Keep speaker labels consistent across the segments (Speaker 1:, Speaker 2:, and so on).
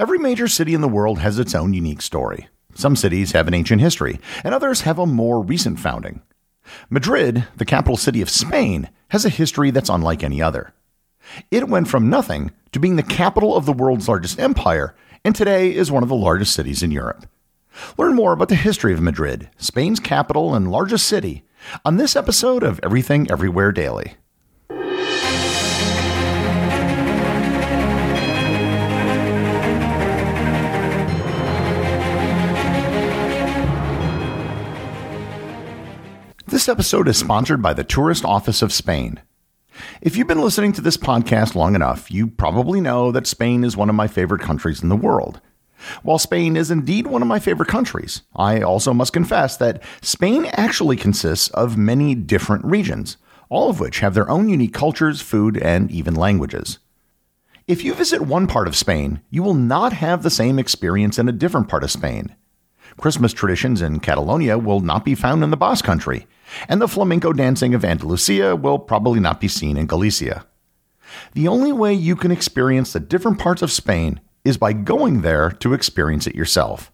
Speaker 1: Every major city in the world has its own unique story. Some cities have an ancient history, and others have a more recent founding. Madrid, the capital city of Spain, has a history that's unlike any other. It went from nothing to being the capital of the world's largest empire, and today is one of the largest cities in Europe. Learn more about the history of Madrid, Spain's capital and largest city, on this episode of Everything Everywhere Daily. Episode is sponsored by the Tourist Office of Spain. If you've been listening to this podcast long enough, you probably know that Spain is one of my favorite countries in the world. While Spain is indeed one of my favorite countries, I also must confess that Spain actually consists of many different regions, all of which have their own unique cultures, food, and even languages. If you visit one part of Spain, you will not have the same experience in a different part of Spain. Christmas traditions in Catalonia will not be found in the Basque Country, and the flamenco dancing of Andalusia will probably not be seen in Galicia. The only way you can experience the different parts of Spain is by going there to experience it yourself.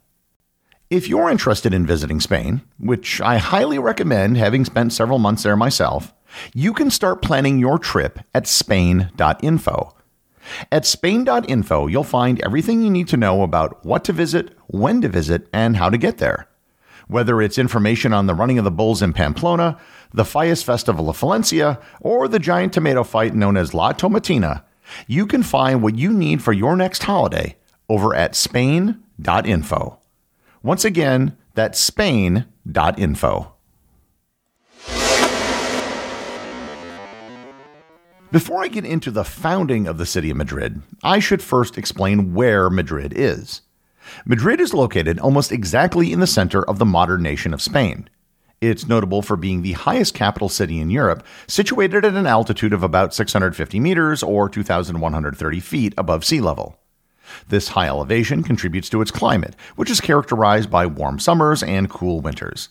Speaker 1: If you're interested in visiting Spain, which I highly recommend having spent several months there myself, you can start planning your trip at spain.info. At Spain.info, you'll find everything you need to know about what to visit, when to visit, and how to get there. Whether it's information on the running of the bulls in Pamplona, the Fallas Festival of Valencia, or the giant tomato fight known as La Tomatina, you can find what you need for your next holiday over at Spain.info. Once again, that's Spain.info. Before I get into the founding of the city of Madrid, I should first explain where Madrid is. Madrid is located almost exactly in the center of the modern nation of Spain. It's notable for being the highest capital city in Europe, situated at an altitude of about 650 meters or 2,130 feet above sea level. This high elevation contributes to its climate, which is characterized by warm summers and cool winters.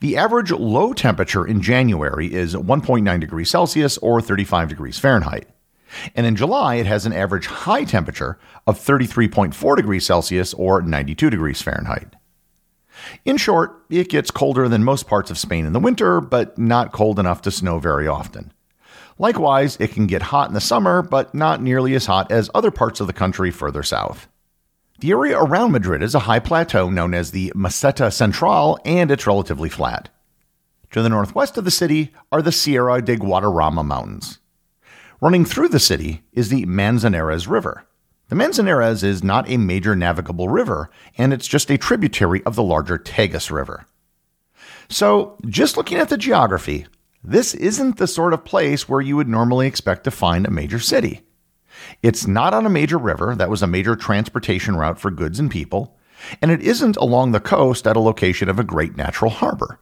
Speaker 1: The average low temperature in January is 1.9 degrees Celsius or 35 degrees Fahrenheit. And in July, it has an average high temperature of 33.4 degrees Celsius or 92 degrees Fahrenheit. In short, it gets colder than most parts of Spain in the winter, but not cold enough to snow very often. Likewise, it can get hot in the summer, but not nearly as hot as other parts of the country further south. The area around Madrid is a high plateau known as the Meseta Central, and it's relatively flat. To the northwest of the city are the Sierra de Guadarrama Mountains. Running through the city is the Manzanares River. The Manzanares is not a major navigable river, and it's just a tributary of the larger Tagus River. So, just looking at the geography, this isn't the sort of place where you would normally expect to find a major city. It's not on a major river that was a major transportation route for goods and people, and it isn't along the coast at a location of a great natural harbor.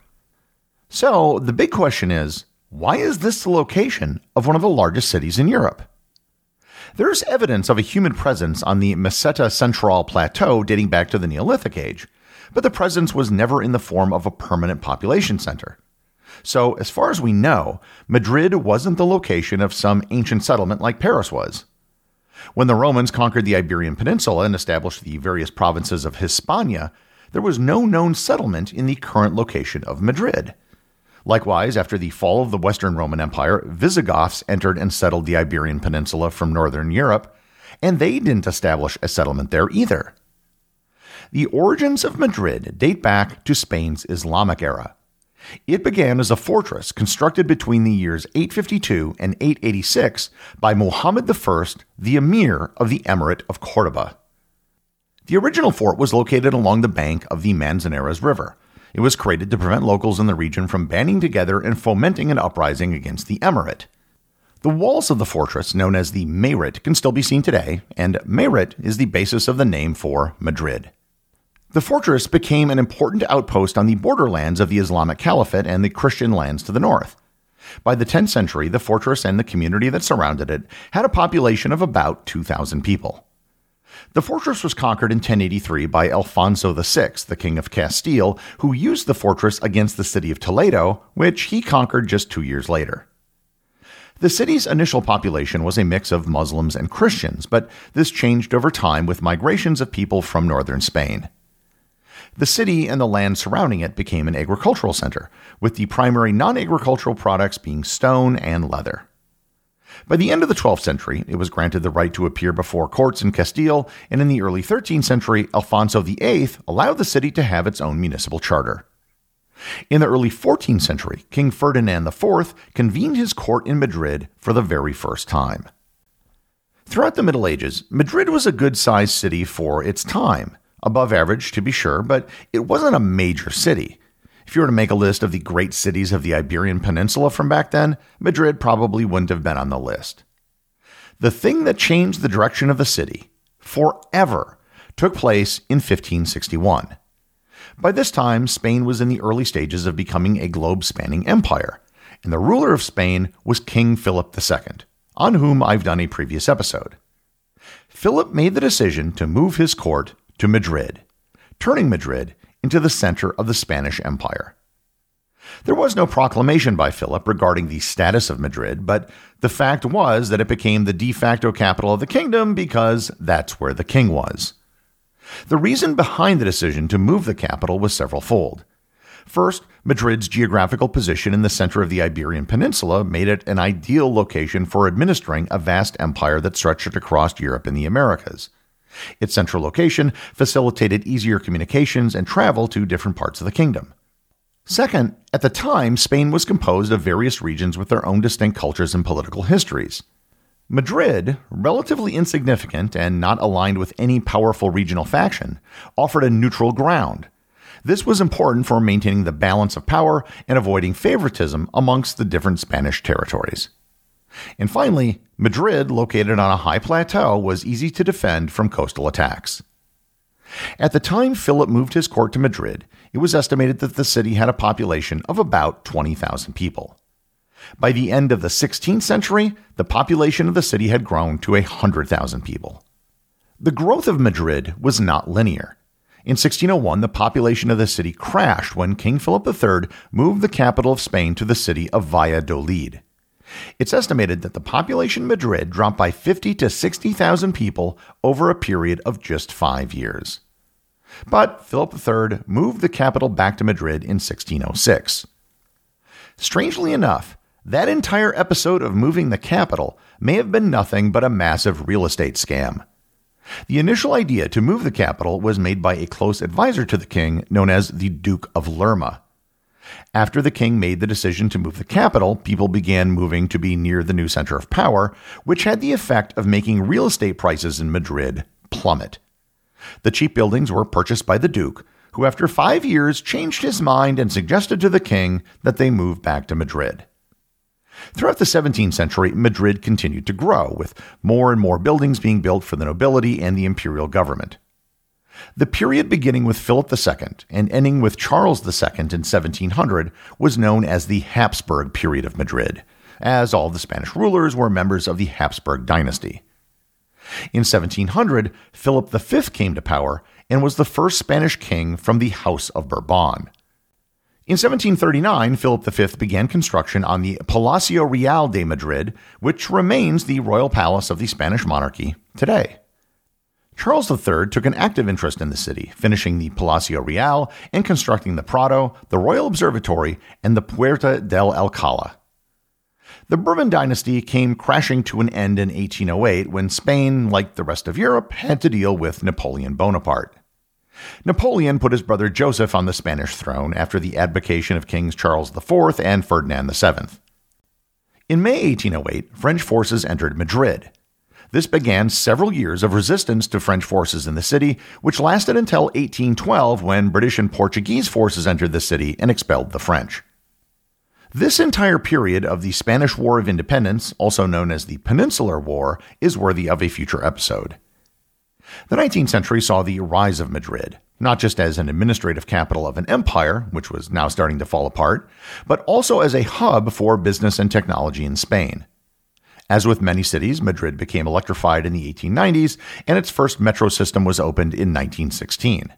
Speaker 1: So, the big question is why is this the location of one of the largest cities in Europe? There's evidence of a human presence on the Meseta Central Plateau dating back to the Neolithic Age, but the presence was never in the form of a permanent population center. So, as far as we know, Madrid wasn't the location of some ancient settlement like Paris was. When the Romans conquered the Iberian Peninsula and established the various provinces of Hispania, there was no known settlement in the current location of Madrid. Likewise, after the fall of the Western Roman Empire, Visigoths entered and settled the Iberian Peninsula from northern Europe, and they didn't establish a settlement there either. The origins of Madrid date back to Spain's Islamic era. It began as a fortress constructed between the years 852 and 886 by Muhammad I, the emir of the Emirate of Cordoba. The original fort was located along the bank of the Manzanares River. It was created to prevent locals in the region from banding together and fomenting an uprising against the emirate. The walls of the fortress, known as the Mayrit, can still be seen today, and Mayrit is the basis of the name for Madrid. The fortress became an important outpost on the borderlands of the Islamic Caliphate and the Christian lands to the north. By the 10th century, the fortress and the community that surrounded it had a population of about 2,000 people. The fortress was conquered in 1083 by Alfonso VI, the King of Castile, who used the fortress against the city of Toledo, which he conquered just two years later. The city's initial population was a mix of Muslims and Christians, but this changed over time with migrations of people from northern Spain. The city and the land surrounding it became an agricultural center, with the primary non agricultural products being stone and leather. By the end of the 12th century, it was granted the right to appear before courts in Castile, and in the early 13th century, Alfonso VIII allowed the city to have its own municipal charter. In the early 14th century, King Ferdinand IV convened his court in Madrid for the very first time. Throughout the Middle Ages, Madrid was a good sized city for its time, above average to be sure, but it wasn't a major city. If you were to make a list of the great cities of the Iberian Peninsula from back then, Madrid probably wouldn't have been on the list. The thing that changed the direction of the city, forever, took place in 1561. By this time, Spain was in the early stages of becoming a globe spanning empire, and the ruler of Spain was King Philip II, on whom I've done a previous episode. Philip made the decision to move his court to Madrid, turning Madrid into the center of the Spanish Empire. There was no proclamation by Philip regarding the status of Madrid, but the fact was that it became the de facto capital of the kingdom because that's where the king was. The reason behind the decision to move the capital was severalfold. First, Madrid's geographical position in the center of the Iberian Peninsula made it an ideal location for administering a vast empire that stretched across Europe and the Americas. Its central location facilitated easier communications and travel to different parts of the kingdom. Second, at the time, Spain was composed of various regions with their own distinct cultures and political histories. Madrid, relatively insignificant and not aligned with any powerful regional faction, offered a neutral ground. This was important for maintaining the balance of power and avoiding favoritism amongst the different Spanish territories. And finally, Madrid, located on a high plateau, was easy to defend from coastal attacks. At the time Philip moved his court to Madrid, it was estimated that the city had a population of about 20,000 people. By the end of the 16th century, the population of the city had grown to 100,000 people. The growth of Madrid was not linear. In 1601, the population of the city crashed when King Philip III moved the capital of Spain to the city of Valladolid. It's estimated that the population of Madrid dropped by 50 to 60,000 people over a period of just five years. But Philip III moved the capital back to Madrid in 1606. Strangely enough, that entire episode of moving the capital may have been nothing but a massive real estate scam. The initial idea to move the capital was made by a close advisor to the king known as the Duke of Lerma. After the king made the decision to move the capital, people began moving to be near the new center of power, which had the effect of making real estate prices in Madrid plummet. The cheap buildings were purchased by the Duke, who after five years changed his mind and suggested to the king that they move back to Madrid. Throughout the 17th century, Madrid continued to grow, with more and more buildings being built for the nobility and the imperial government. The period beginning with Philip II and ending with Charles II in 1700 was known as the Habsburg period of Madrid, as all the Spanish rulers were members of the Habsburg dynasty. In 1700, Philip V came to power and was the first Spanish king from the House of Bourbon. In 1739, Philip V began construction on the Palacio Real de Madrid, which remains the royal palace of the Spanish monarchy today. Charles III took an active interest in the city, finishing the Palacio Real and constructing the Prado, the Royal Observatory, and the Puerta del Alcalá. The Bourbon dynasty came crashing to an end in 1808 when Spain, like the rest of Europe, had to deal with Napoleon Bonaparte. Napoleon put his brother Joseph on the Spanish throne after the abdication of Kings Charles IV and Ferdinand VII. In May 1808, French forces entered Madrid. This began several years of resistance to French forces in the city, which lasted until 1812 when British and Portuguese forces entered the city and expelled the French. This entire period of the Spanish War of Independence, also known as the Peninsular War, is worthy of a future episode. The 19th century saw the rise of Madrid, not just as an administrative capital of an empire, which was now starting to fall apart, but also as a hub for business and technology in Spain. As with many cities, Madrid became electrified in the 1890s, and its first metro system was opened in 1916.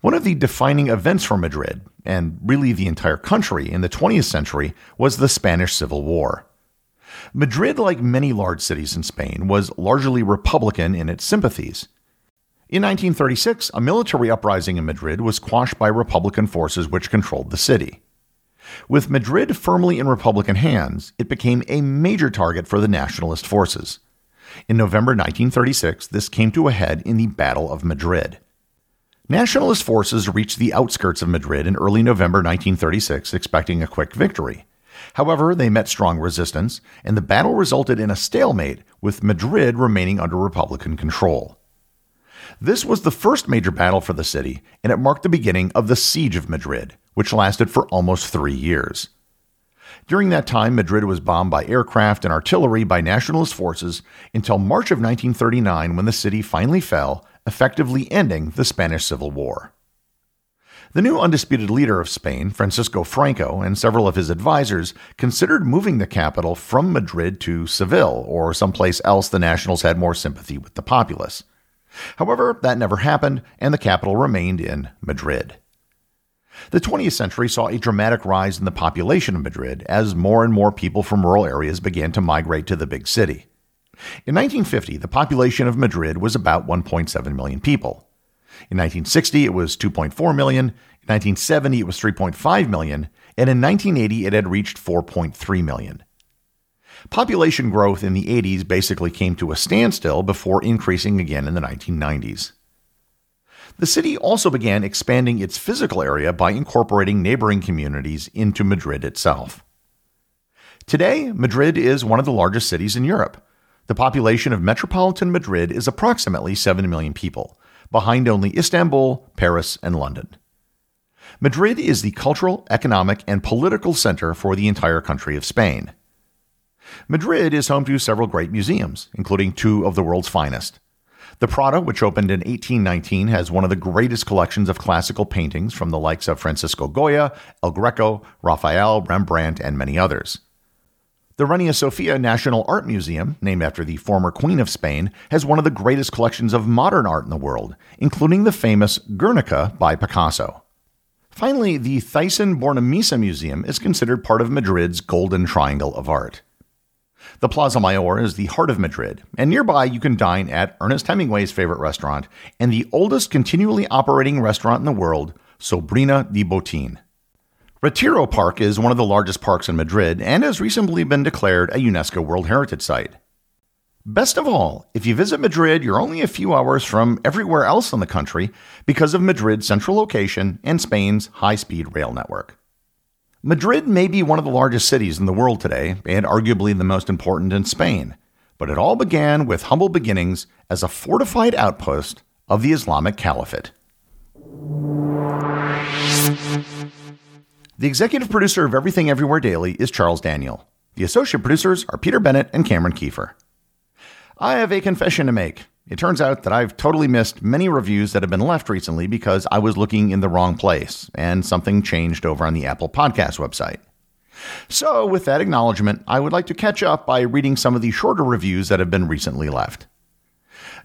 Speaker 1: One of the defining events for Madrid, and really the entire country, in the 20th century was the Spanish Civil War. Madrid, like many large cities in Spain, was largely Republican in its sympathies. In 1936, a military uprising in Madrid was quashed by Republican forces which controlled the city. With Madrid firmly in Republican hands, it became a major target for the nationalist forces. In November 1936, this came to a head in the Battle of Madrid. Nationalist forces reached the outskirts of Madrid in early November 1936, expecting a quick victory. However, they met strong resistance, and the battle resulted in a stalemate, with Madrid remaining under Republican control. This was the first major battle for the city, and it marked the beginning of the Siege of Madrid, which lasted for almost three years. During that time, Madrid was bombed by aircraft and artillery by nationalist forces until March of 1939 when the city finally fell, effectively ending the Spanish Civil War. The new undisputed leader of Spain, Francisco Franco, and several of his advisers considered moving the capital from Madrid to Seville or someplace else the Nationals had more sympathy with the populace. However, that never happened, and the capital remained in Madrid. The 20th century saw a dramatic rise in the population of Madrid as more and more people from rural areas began to migrate to the big city. In 1950, the population of Madrid was about 1.7 million people. In 1960, it was 2.4 million. In 1970, it was 3.5 million. And in 1980, it had reached 4.3 million. Population growth in the 80s basically came to a standstill before increasing again in the 1990s. The city also began expanding its physical area by incorporating neighboring communities into Madrid itself. Today, Madrid is one of the largest cities in Europe. The population of metropolitan Madrid is approximately 7 million people, behind only Istanbul, Paris, and London. Madrid is the cultural, economic, and political center for the entire country of Spain. Madrid is home to several great museums, including two of the world's finest. The Prado, which opened in 1819, has one of the greatest collections of classical paintings from the likes of Francisco Goya, El Greco, Raphael, Rembrandt, and many others. The Reina Sofia National Art Museum, named after the former Queen of Spain, has one of the greatest collections of modern art in the world, including the famous Guernica by Picasso. Finally, the Thyssen-Bornemisza Museum is considered part of Madrid's Golden Triangle of Art. The Plaza Mayor is the heart of Madrid, and nearby you can dine at Ernest Hemingway's favorite restaurant and the oldest continually operating restaurant in the world, Sobrino de Botín. Retiro Park is one of the largest parks in Madrid and has recently been declared a UNESCO World Heritage Site. Best of all, if you visit Madrid, you're only a few hours from everywhere else in the country because of Madrid's central location and Spain's high speed rail network. Madrid may be one of the largest cities in the world today, and arguably the most important in Spain, but it all began with humble beginnings as a fortified outpost of the Islamic Caliphate. The executive producer of Everything Everywhere Daily is Charles Daniel. The associate producers are Peter Bennett and Cameron Kieffer. I have a confession to make. It turns out that I've totally missed many reviews that have been left recently because I was looking in the wrong place and something changed over on the Apple Podcast website. So, with that acknowledgement, I would like to catch up by reading some of the shorter reviews that have been recently left.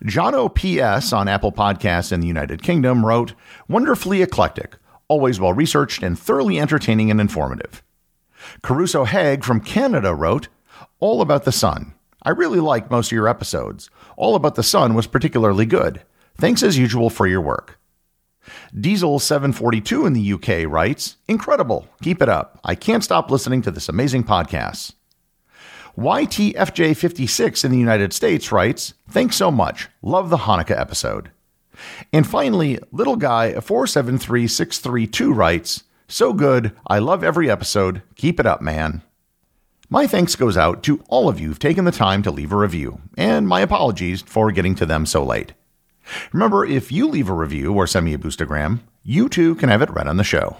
Speaker 1: John O.P.S. on Apple Podcasts in the United Kingdom wrote, Wonderfully eclectic, always well researched and thoroughly entertaining and informative. Caruso Haig from Canada wrote, All About the Sun. I really like most of your episodes. All About the Sun was particularly good. Thanks as usual for your work. Diesel742 in the UK writes, Incredible. Keep it up. I can't stop listening to this amazing podcast. YTFJ56 in the United States writes, Thanks so much. Love the Hanukkah episode. And finally, Little Guy 473632 writes, So good. I love every episode. Keep it up, man. My thanks goes out to all of you who've taken the time to leave a review, and my apologies for getting to them so late. Remember, if you leave a review or send me a boostagram, you too can have it read on the show.